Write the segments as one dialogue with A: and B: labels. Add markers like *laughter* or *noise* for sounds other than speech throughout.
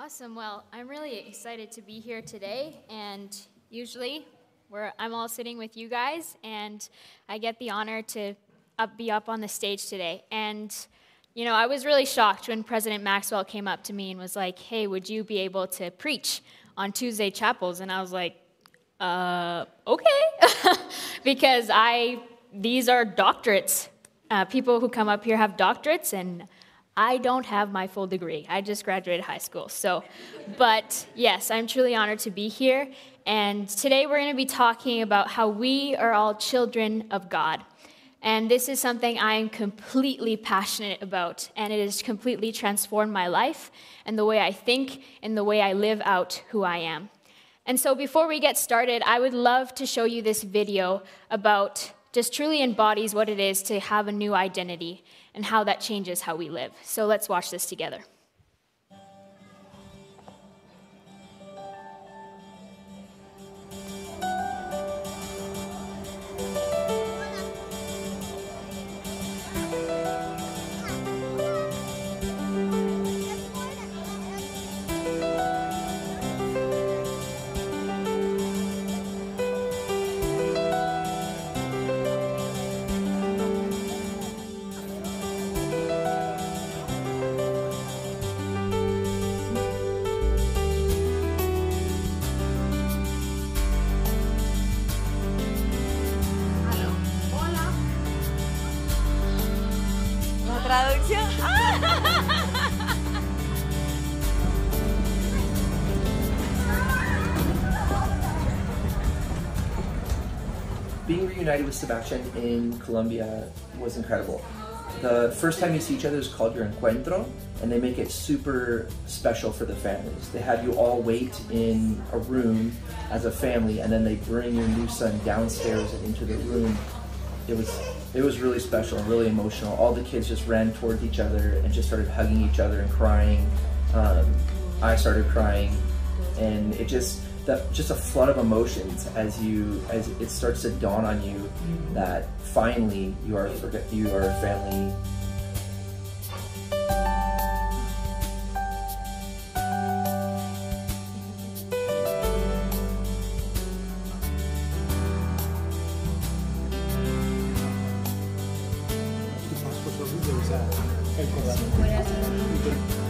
A: Awesome. Well, I'm really excited to be here today, and usually where I'm all sitting with you guys, and I get the honor to up, be up on the stage today. And you know, I was really shocked when President Maxwell came up to me and was like, "Hey, would you be able to preach on Tuesday chapels?" And I was like, "Uh, okay," *laughs* because I these are doctorates. Uh, people who come up here have doctorates, and I don't have my full degree. I just graduated high school. So, but yes, I'm truly honored to be here. And today we're going to be talking about how we are all children of God. And this is something I am completely passionate about, and it has completely transformed my life and the way I think and the way I live out who I am. And so, before we get started, I would love to show you this video about just truly embodies what it is to have a new identity and how that changes how we live. So let's watch this together.
B: Reunited with Sebastian in Colombia was incredible. The first time you see each other is called your encuentro, and they make it super special for the families. They have you all wait in a room as a family, and then they bring your new son downstairs and into the room. It was it was really special and really emotional. All the kids just ran towards each other and just started hugging each other and crying. Um, I started crying, and it just that just a flood of emotions as you as it starts to dawn on you that finally you are you are a family.
C: The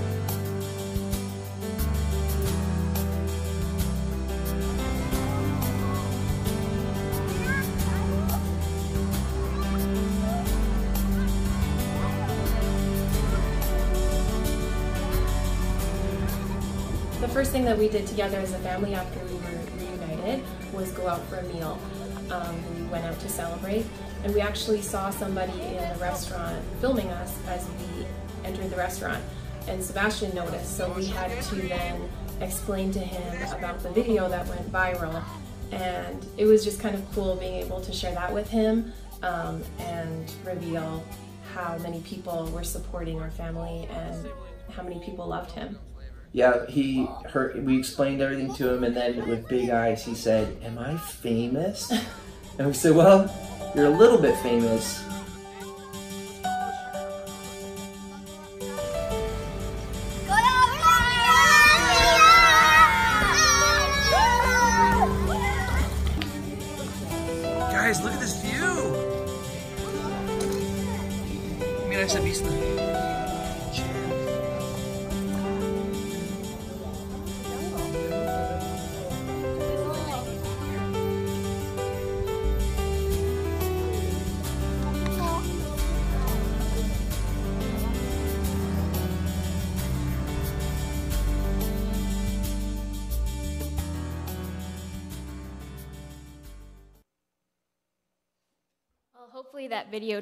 C: first thing that we did together as a family after we were reunited was go out for a meal. Um, we went out to celebrate, and we actually saw somebody in the restaurant filming us as we entered the restaurant. And Sebastian noticed, so we had to then explain to him about the video that went viral. And it was just kind of cool being able to share that with him um, and reveal how many people were supporting our family and how many people loved him
B: yeah, he. We explained everything to him, and then with big eyes, he said, "Am I famous?" *laughs* and we said, "Well, you're a little bit famous."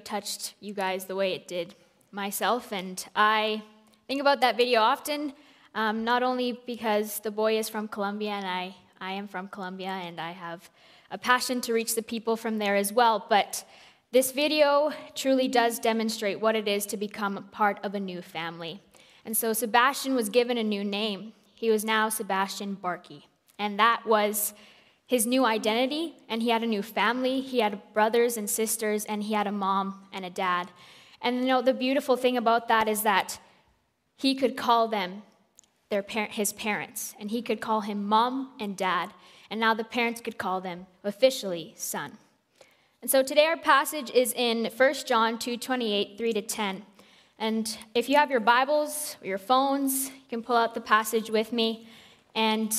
A: Touched you guys the way it did myself. And I think about that video often, um, not only because the boy is from Colombia and I, I am from Colombia and I have a passion to reach the people from there as well, but this video truly does demonstrate what it is to become part of a new family. And so Sebastian was given a new name. He was now Sebastian Barkey. And that was his new identity, and he had a new family. He had brothers and sisters, and he had a mom and a dad. And you know, the beautiful thing about that is that he could call them their par- his parents, and he could call him mom and dad, and now the parents could call them officially son. And so today our passage is in 1 John 2:28, 3 to 10. And if you have your Bibles or your phones, you can pull out the passage with me. And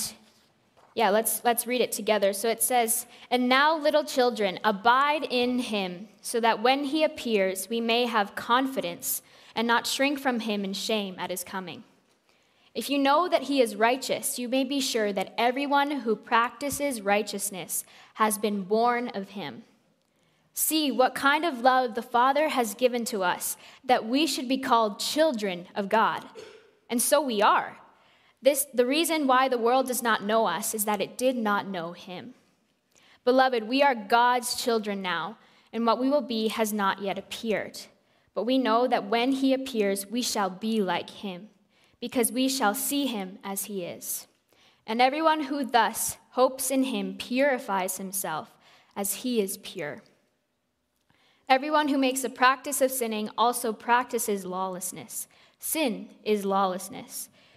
A: yeah, let's, let's read it together. So it says, And now, little children, abide in him, so that when he appears, we may have confidence and not shrink from him in shame at his coming. If you know that he is righteous, you may be sure that everyone who practices righteousness has been born of him. See what kind of love the Father has given to us, that we should be called children of God. And so we are. This, the reason why the world does not know us is that it did not know him. Beloved, we are God's children now, and what we will be has not yet appeared. But we know that when he appears, we shall be like him, because we shall see him as he is. And everyone who thus hopes in him purifies himself as he is pure. Everyone who makes a practice of sinning also practices lawlessness. Sin is lawlessness.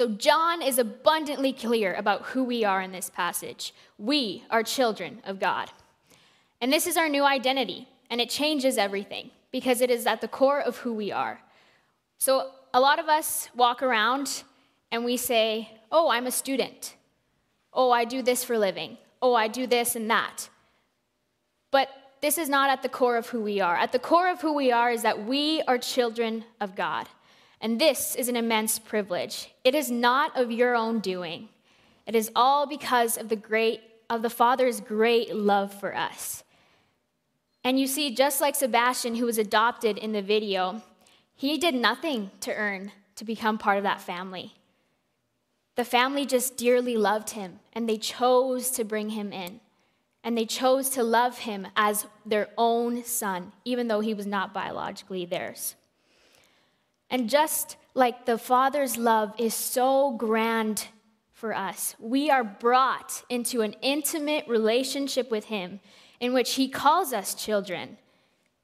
A: So, John is abundantly clear about who we are in this passage. We are children of God. And this is our new identity, and it changes everything because it is at the core of who we are. So, a lot of us walk around and we say, Oh, I'm a student. Oh, I do this for living. Oh, I do this and that. But this is not at the core of who we are. At the core of who we are is that we are children of God. And this is an immense privilege. It is not of your own doing. It is all because of the great of the Father's great love for us. And you see, just like Sebastian, who was adopted in the video, he did nothing to earn to become part of that family. The family just dearly loved him, and they chose to bring him in and they chose to love him as their own son, even though he was not biologically theirs. And just like the Father's love is so grand for us, we are brought into an intimate relationship with him in which he calls us children,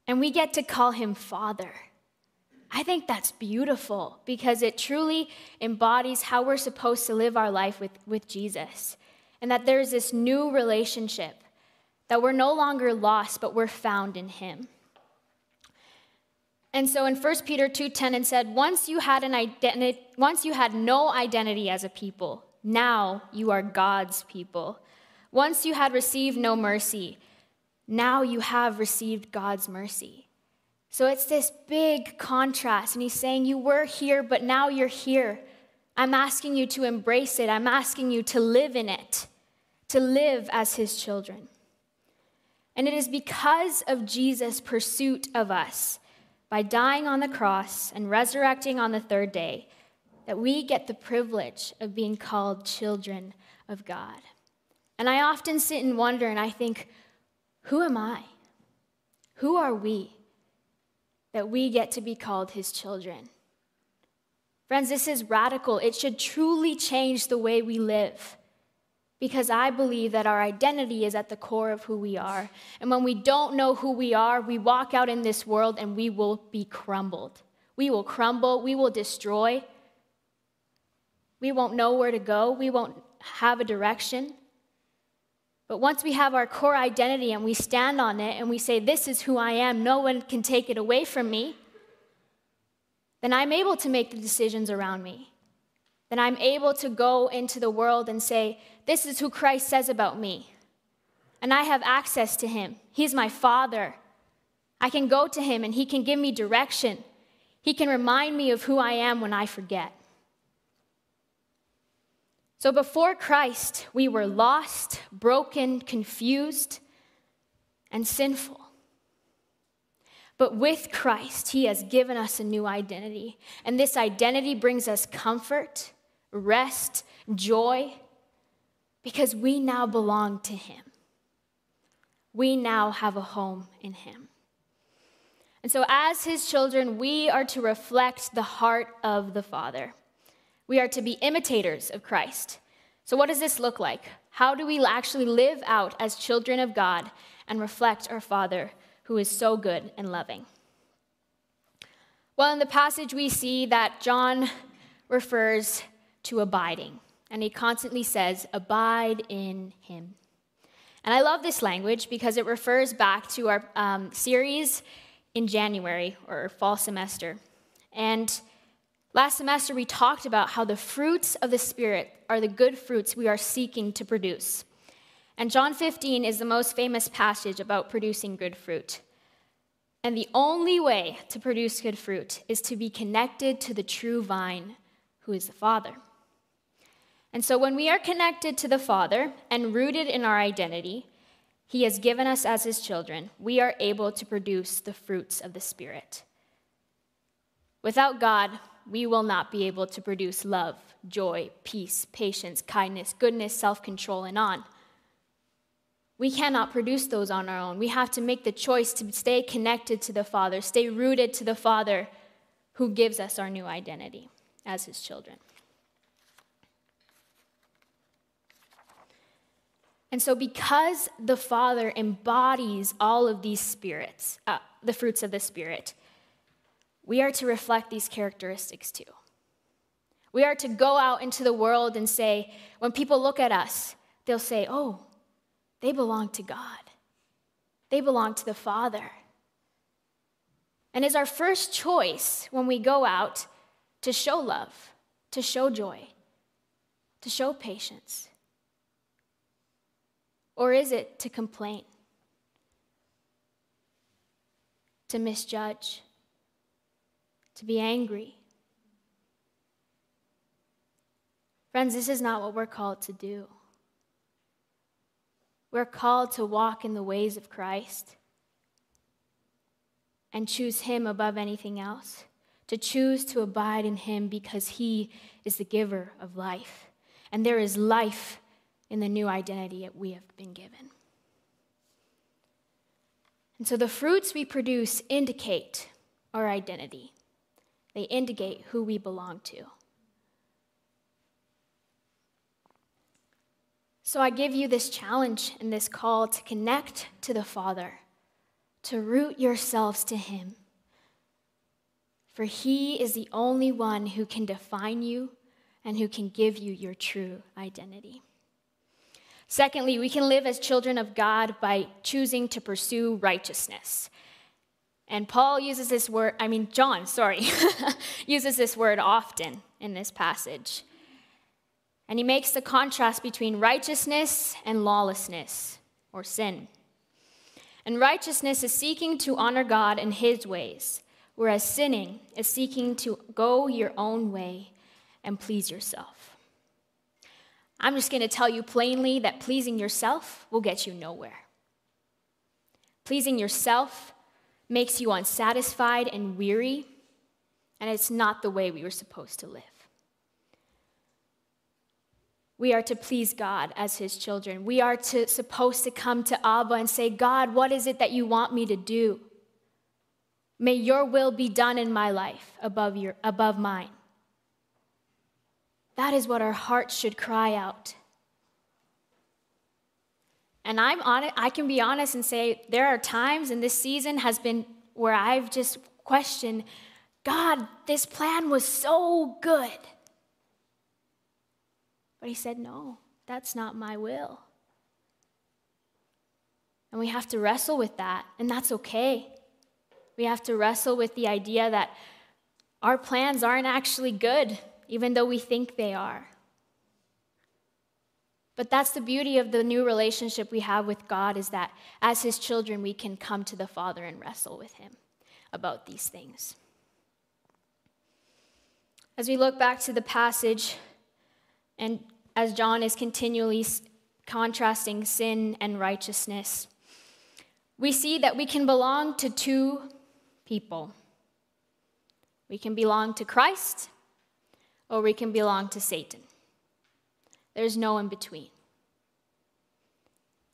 A: and we get to call him Father. I think that's beautiful because it truly embodies how we're supposed to live our life with, with Jesus. And that there's this new relationship that we're no longer lost, but we're found in him. And so in 1 Peter 2:10 it said, once you had an identity, once you had no identity as a people, now you are God's people. Once you had received no mercy, now you have received God's mercy. So it's this big contrast, and he's saying, You were here, but now you're here. I'm asking you to embrace it. I'm asking you to live in it, to live as his children. And it is because of Jesus' pursuit of us by dying on the cross and resurrecting on the third day that we get the privilege of being called children of God. And I often sit and wonder and I think, who am I? Who are we that we get to be called his children? Friends, this is radical. It should truly change the way we live because I believe that our identity is at the core of who we are. And when we don't know who we are, we walk out in this world and we will be crumbled. We will crumble, we will destroy. We won't know where to go, we won't have a direction. But once we have our core identity and we stand on it and we say, This is who I am, no one can take it away from me, then I'm able to make the decisions around me. Then I'm able to go into the world and say, This is who Christ says about me. And I have access to him. He's my father. I can go to him and he can give me direction. He can remind me of who I am when I forget. So before Christ, we were lost, broken, confused, and sinful. But with Christ, He has given us a new identity. And this identity brings us comfort, rest, joy, because we now belong to Him. We now have a home in Him. And so, as His children, we are to reflect the heart of the Father. We are to be imitators of Christ. So, what does this look like? How do we actually live out as children of God and reflect our Father who is so good and loving? Well, in the passage, we see that John refers to abiding, and he constantly says, Abide in him. And I love this language because it refers back to our um, series in January or fall semester. And Last semester, we talked about how the fruits of the Spirit are the good fruits we are seeking to produce. And John 15 is the most famous passage about producing good fruit. And the only way to produce good fruit is to be connected to the true vine, who is the Father. And so, when we are connected to the Father and rooted in our identity, He has given us as His children, we are able to produce the fruits of the Spirit. Without God, we will not be able to produce love, joy, peace, patience, kindness, goodness, self control, and on. We cannot produce those on our own. We have to make the choice to stay connected to the Father, stay rooted to the Father who gives us our new identity as His children. And so, because the Father embodies all of these spirits, uh, the fruits of the Spirit, we are to reflect these characteristics too. We are to go out into the world and say, when people look at us, they'll say, oh, they belong to God, they belong to the Father. And is our first choice when we go out to show love, to show joy, to show patience? Or is it to complain, to misjudge? to be angry. Friends, this is not what we're called to do. We're called to walk in the ways of Christ and choose Him above anything else, to choose to abide in Him because He is the giver of life. And there is life in the new identity that we have been given. And so the fruits we produce indicate our identity. They indicate who we belong to. So I give you this challenge and this call to connect to the Father, to root yourselves to Him. For He is the only one who can define you and who can give you your true identity. Secondly, we can live as children of God by choosing to pursue righteousness. And Paul uses this word, I mean, John, sorry, *laughs* uses this word often in this passage. And he makes the contrast between righteousness and lawlessness or sin. And righteousness is seeking to honor God in his ways, whereas sinning is seeking to go your own way and please yourself. I'm just going to tell you plainly that pleasing yourself will get you nowhere. Pleasing yourself makes you unsatisfied and weary, and it's not the way we were supposed to live. We are to please God as his children. We are to, supposed to come to Abba and say, God, what is it that you want me to do? May your will be done in my life above, your, above mine. That is what our hearts should cry out. And I'm on I can be honest and say there are times in this season has been where I've just questioned, God, this plan was so good. But he said, No, that's not my will. And we have to wrestle with that, and that's okay. We have to wrestle with the idea that our plans aren't actually good, even though we think they are. But that's the beauty of the new relationship we have with God is that as his children, we can come to the Father and wrestle with him about these things. As we look back to the passage, and as John is continually contrasting sin and righteousness, we see that we can belong to two people. We can belong to Christ, or we can belong to Satan. There's no in between.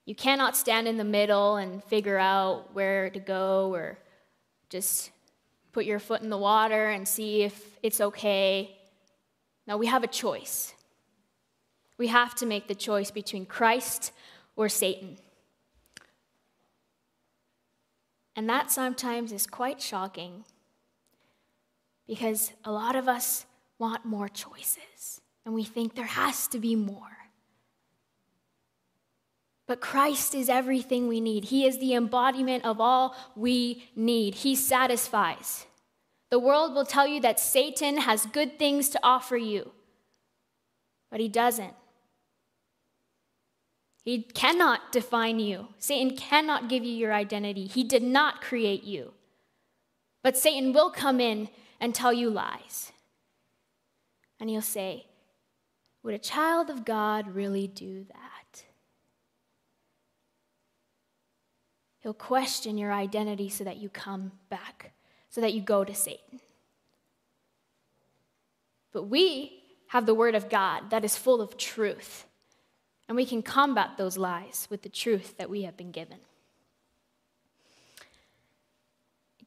A: You cannot stand in the middle and figure out where to go or just put your foot in the water and see if it's okay. No, we have a choice. We have to make the choice between Christ or Satan. And that sometimes is quite shocking because a lot of us want more choices and we think there has to be more. But Christ is everything we need. He is the embodiment of all we need. He satisfies. The world will tell you that Satan has good things to offer you, but he doesn't. He cannot define you. Satan cannot give you your identity. He did not create you. But Satan will come in and tell you lies. And he'll say, would a child of God really do that? He'll question your identity so that you come back, so that you go to Satan. But we have the Word of God that is full of truth, and we can combat those lies with the truth that we have been given.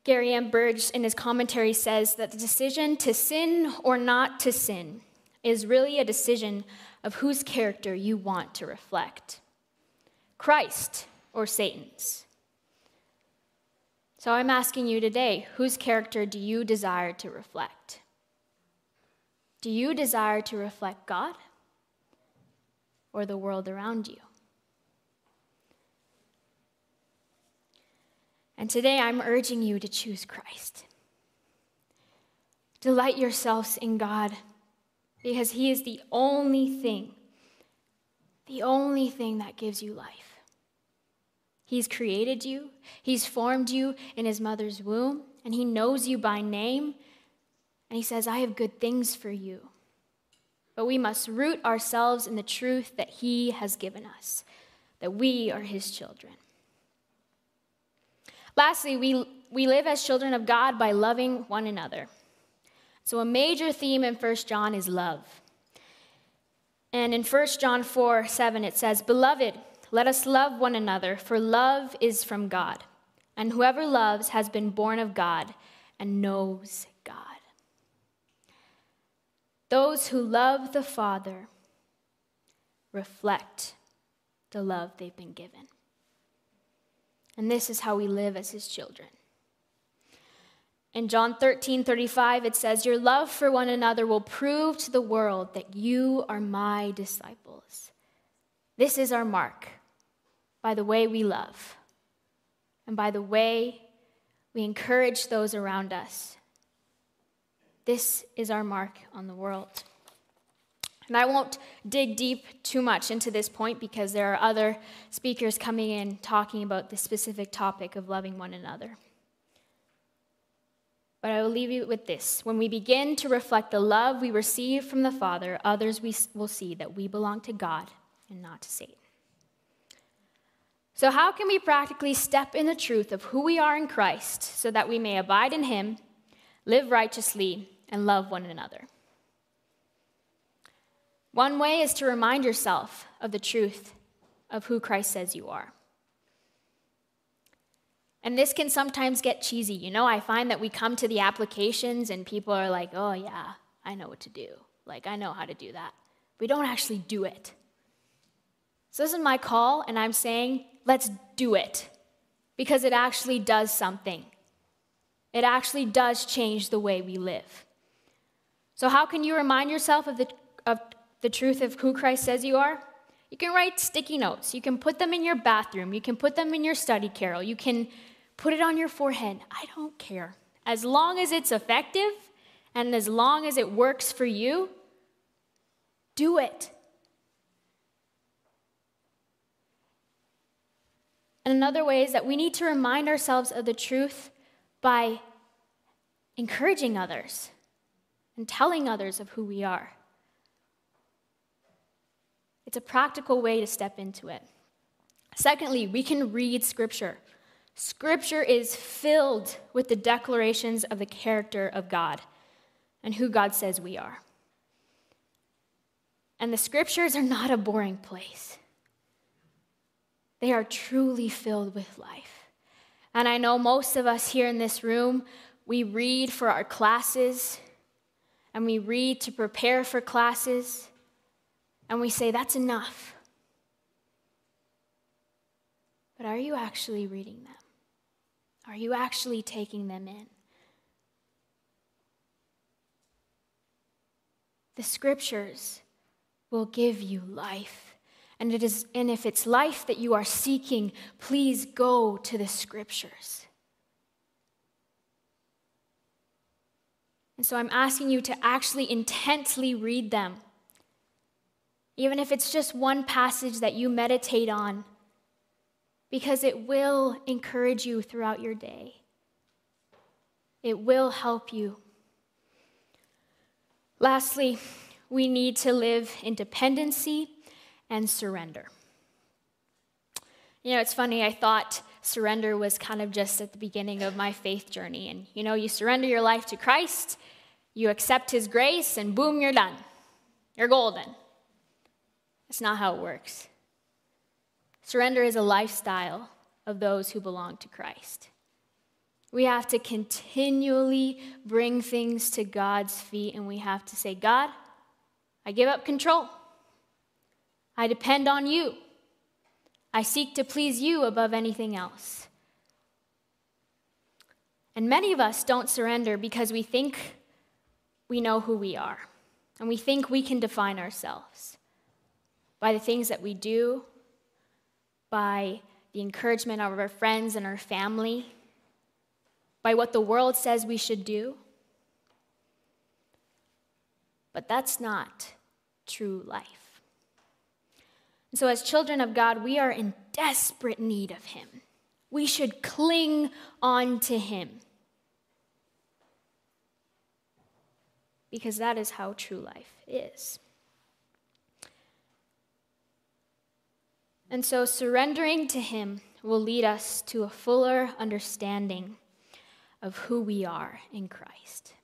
A: Gary M. Burge, in his commentary, says that the decision to sin or not to sin is really a decision of whose character you want to reflect Christ or Satan's. So I'm asking you today whose character do you desire to reflect? Do you desire to reflect God or the world around you? And today I'm urging you to choose Christ. Delight yourselves in God because He is the only thing, the only thing that gives you life. He's created you, He's formed you in His mother's womb, and He knows you by name. And He says, I have good things for you. But we must root ourselves in the truth that He has given us, that we are His children. Lastly, we, we live as children of God by loving one another. So, a major theme in 1 John is love. And in 1 John 4 7, it says, Beloved, let us love one another, for love is from God. And whoever loves has been born of God and knows God. Those who love the Father reflect the love they've been given. And this is how we live as his children. In John 13, 35, it says, Your love for one another will prove to the world that you are my disciples. This is our mark by the way we love and by the way we encourage those around us. This is our mark on the world. And I won't dig deep too much into this point because there are other speakers coming in talking about the specific topic of loving one another. But I will leave you with this. When we begin to reflect the love we receive from the Father, others we will see that we belong to God and not to Satan. So, how can we practically step in the truth of who we are in Christ so that we may abide in Him, live righteously, and love one another? One way is to remind yourself of the truth of who Christ says you are. And this can sometimes get cheesy. You know, I find that we come to the applications and people are like, oh, yeah, I know what to do. Like, I know how to do that. We don't actually do it. So, this is my call, and I'm saying, let's do it because it actually does something. It actually does change the way we live. So, how can you remind yourself of the, of the truth of who Christ says you are? You can write sticky notes. You can put them in your bathroom. You can put them in your study carrel. You can Put it on your forehead. I don't care. As long as it's effective and as long as it works for you, Do it. And another way is that we need to remind ourselves of the truth by encouraging others and telling others of who we are. It's a practical way to step into it. Secondly, we can read Scripture. Scripture is filled with the declarations of the character of God and who God says we are. And the Scriptures are not a boring place, they are truly filled with life. And I know most of us here in this room, we read for our classes and we read to prepare for classes and we say, that's enough. But are you actually reading them? Are you actually taking them in? The scriptures will give you life. And, it is, and if it's life that you are seeking, please go to the scriptures. And so I'm asking you to actually intently read them even if it's just one passage that you meditate on, because it will encourage you throughout your day. It will help you. Lastly, we need to live in dependency and surrender. You know, it's funny, I thought surrender was kind of just at the beginning of my faith journey. And you know, you surrender your life to Christ, you accept His grace, and boom, you're done. You're golden. That's not how it works. Surrender is a lifestyle of those who belong to Christ. We have to continually bring things to God's feet, and we have to say, God, I give up control. I depend on you. I seek to please you above anything else. And many of us don't surrender because we think we know who we are, and we think we can define ourselves by the things that we do, by the encouragement of our friends and our family, by what the world says we should do. But that's not true life. And so, as children of God, we are in desperate need of Him. We should cling on to Him. Because that is how true life is. And so surrendering to Him will lead us to a fuller understanding of who we are in Christ.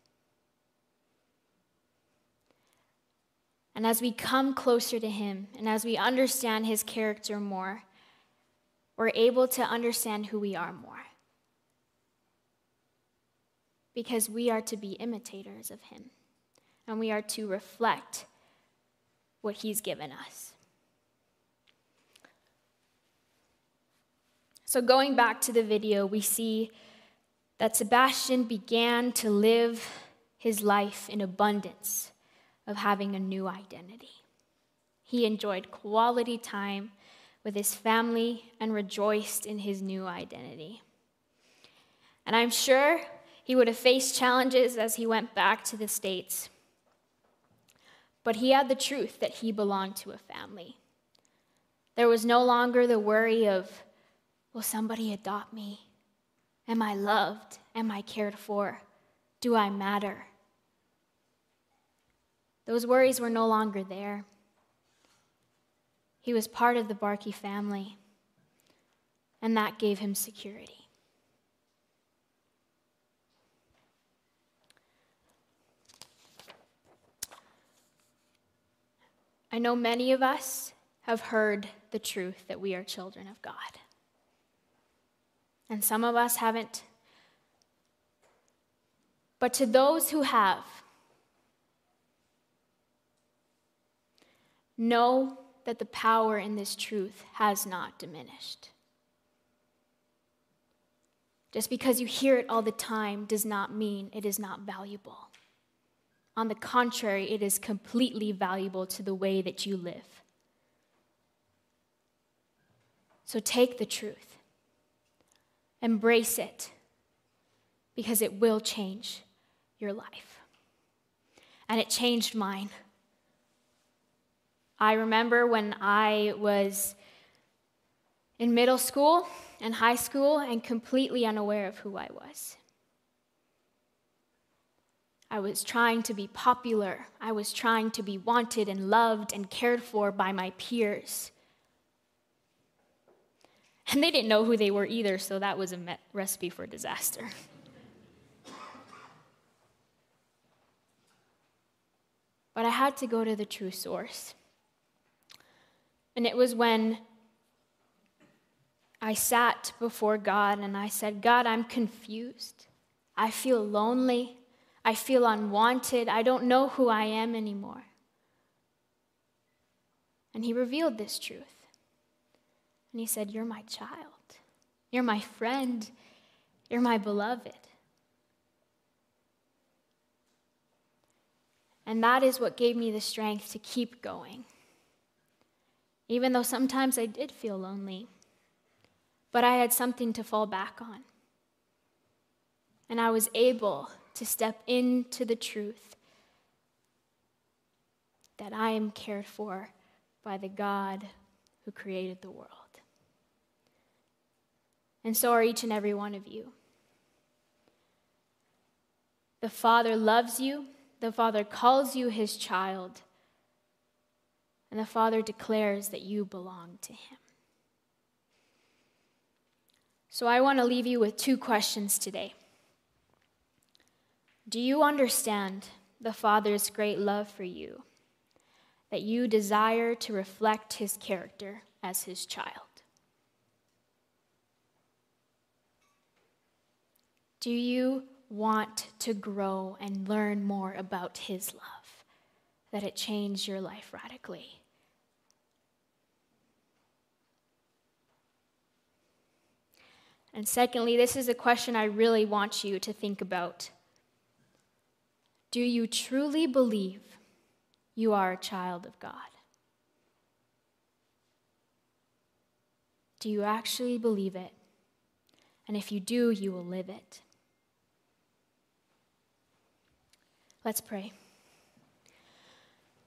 A: And as we come closer to Him and as we understand His character more, we're able to understand who we are more. Because we are to be imitators of Him and we are to reflect what He's given us. So, going back to the video, we see that Sebastian began to live his life in abundance of having a new identity. He enjoyed quality time with his family and rejoiced in his new identity. And I'm sure he would have faced challenges as he went back to the States. But he had the truth that he belonged to a family. There was no longer the worry of Will somebody adopt me? Am I loved? Am I cared for? Do I matter? Those worries were no longer there. He was part of the Barkey family, and that gave him security. I know many of us have heard the truth that we are children of God and some of us haven't. But to those who have, know that the power in this truth has not diminished. Just because you hear it all the time does not mean it is not valuable. On the contrary, it is completely valuable to the way that you live. So take the truth Embrace it because it will change your life. And it changed mine. I remember when I was in middle school and high school and completely unaware of who I was. I was trying to be popular. I was trying to be wanted and loved and cared for by my peers. And they didn't know who they were either, so that was a recipe for disaster. But I had to go to the true source. And it was when I sat before God and I said, God, I'm confused. I feel lonely. I feel unwanted. I don't know who I am anymore. And He revealed this truth. And He said, You're my child. You're my friend. You're my beloved. And that is what gave me the strength to keep going. Even though sometimes I did feel lonely, but I had something to fall back on. And I was able to step into the truth that I am cared for by the God who created the world. And so are each and every one of you. The Father loves you the Father calls you his child, and the Father declares that you belong to him. So I want to leave you with two questions today. Do you understand the Father's great love for you, that you desire to reflect his character as his child? Do you want to grow and learn more about His love, that it changed your life radically. And secondly, this is a question I really want you to think about. Do you truly believe you are a child of God? Do you actually believe it? And if you do, you will live it. Let's pray.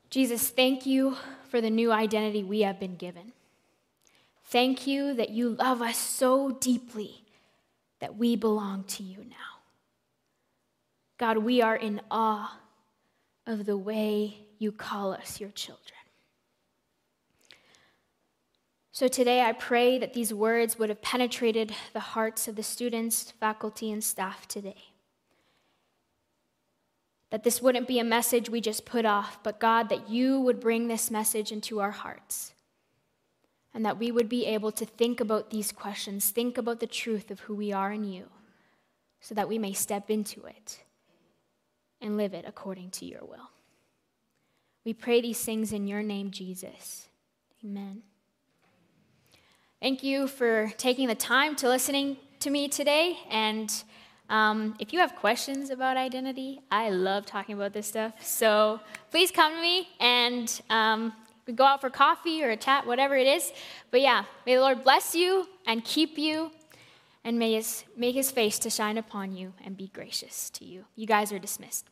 A: Jesus, thank you for the new identity we have been given. Thank you that you love us so deeply that we belong to you now. God, we are in awe of the way you call us your children. So today I pray that these words would have penetrated the hearts of the students, faculty, and staff today. That this wouldn't be a message we just put off, but God, that you would bring this message into our hearts. And that we would be able to think about these questions, think about the truth of who we are in you, so that we may step into it and live it according to your will. We pray these things in your name, Jesus. Amen. Thank you for taking the time to listening to me today and um, if you have questions about identity, I love talking about this stuff. So please come to me and um, we go out for coffee or a chat, whatever it is. But yeah, may the Lord bless you and keep you and may his, make his face to shine upon you and be gracious to you. You guys are dismissed.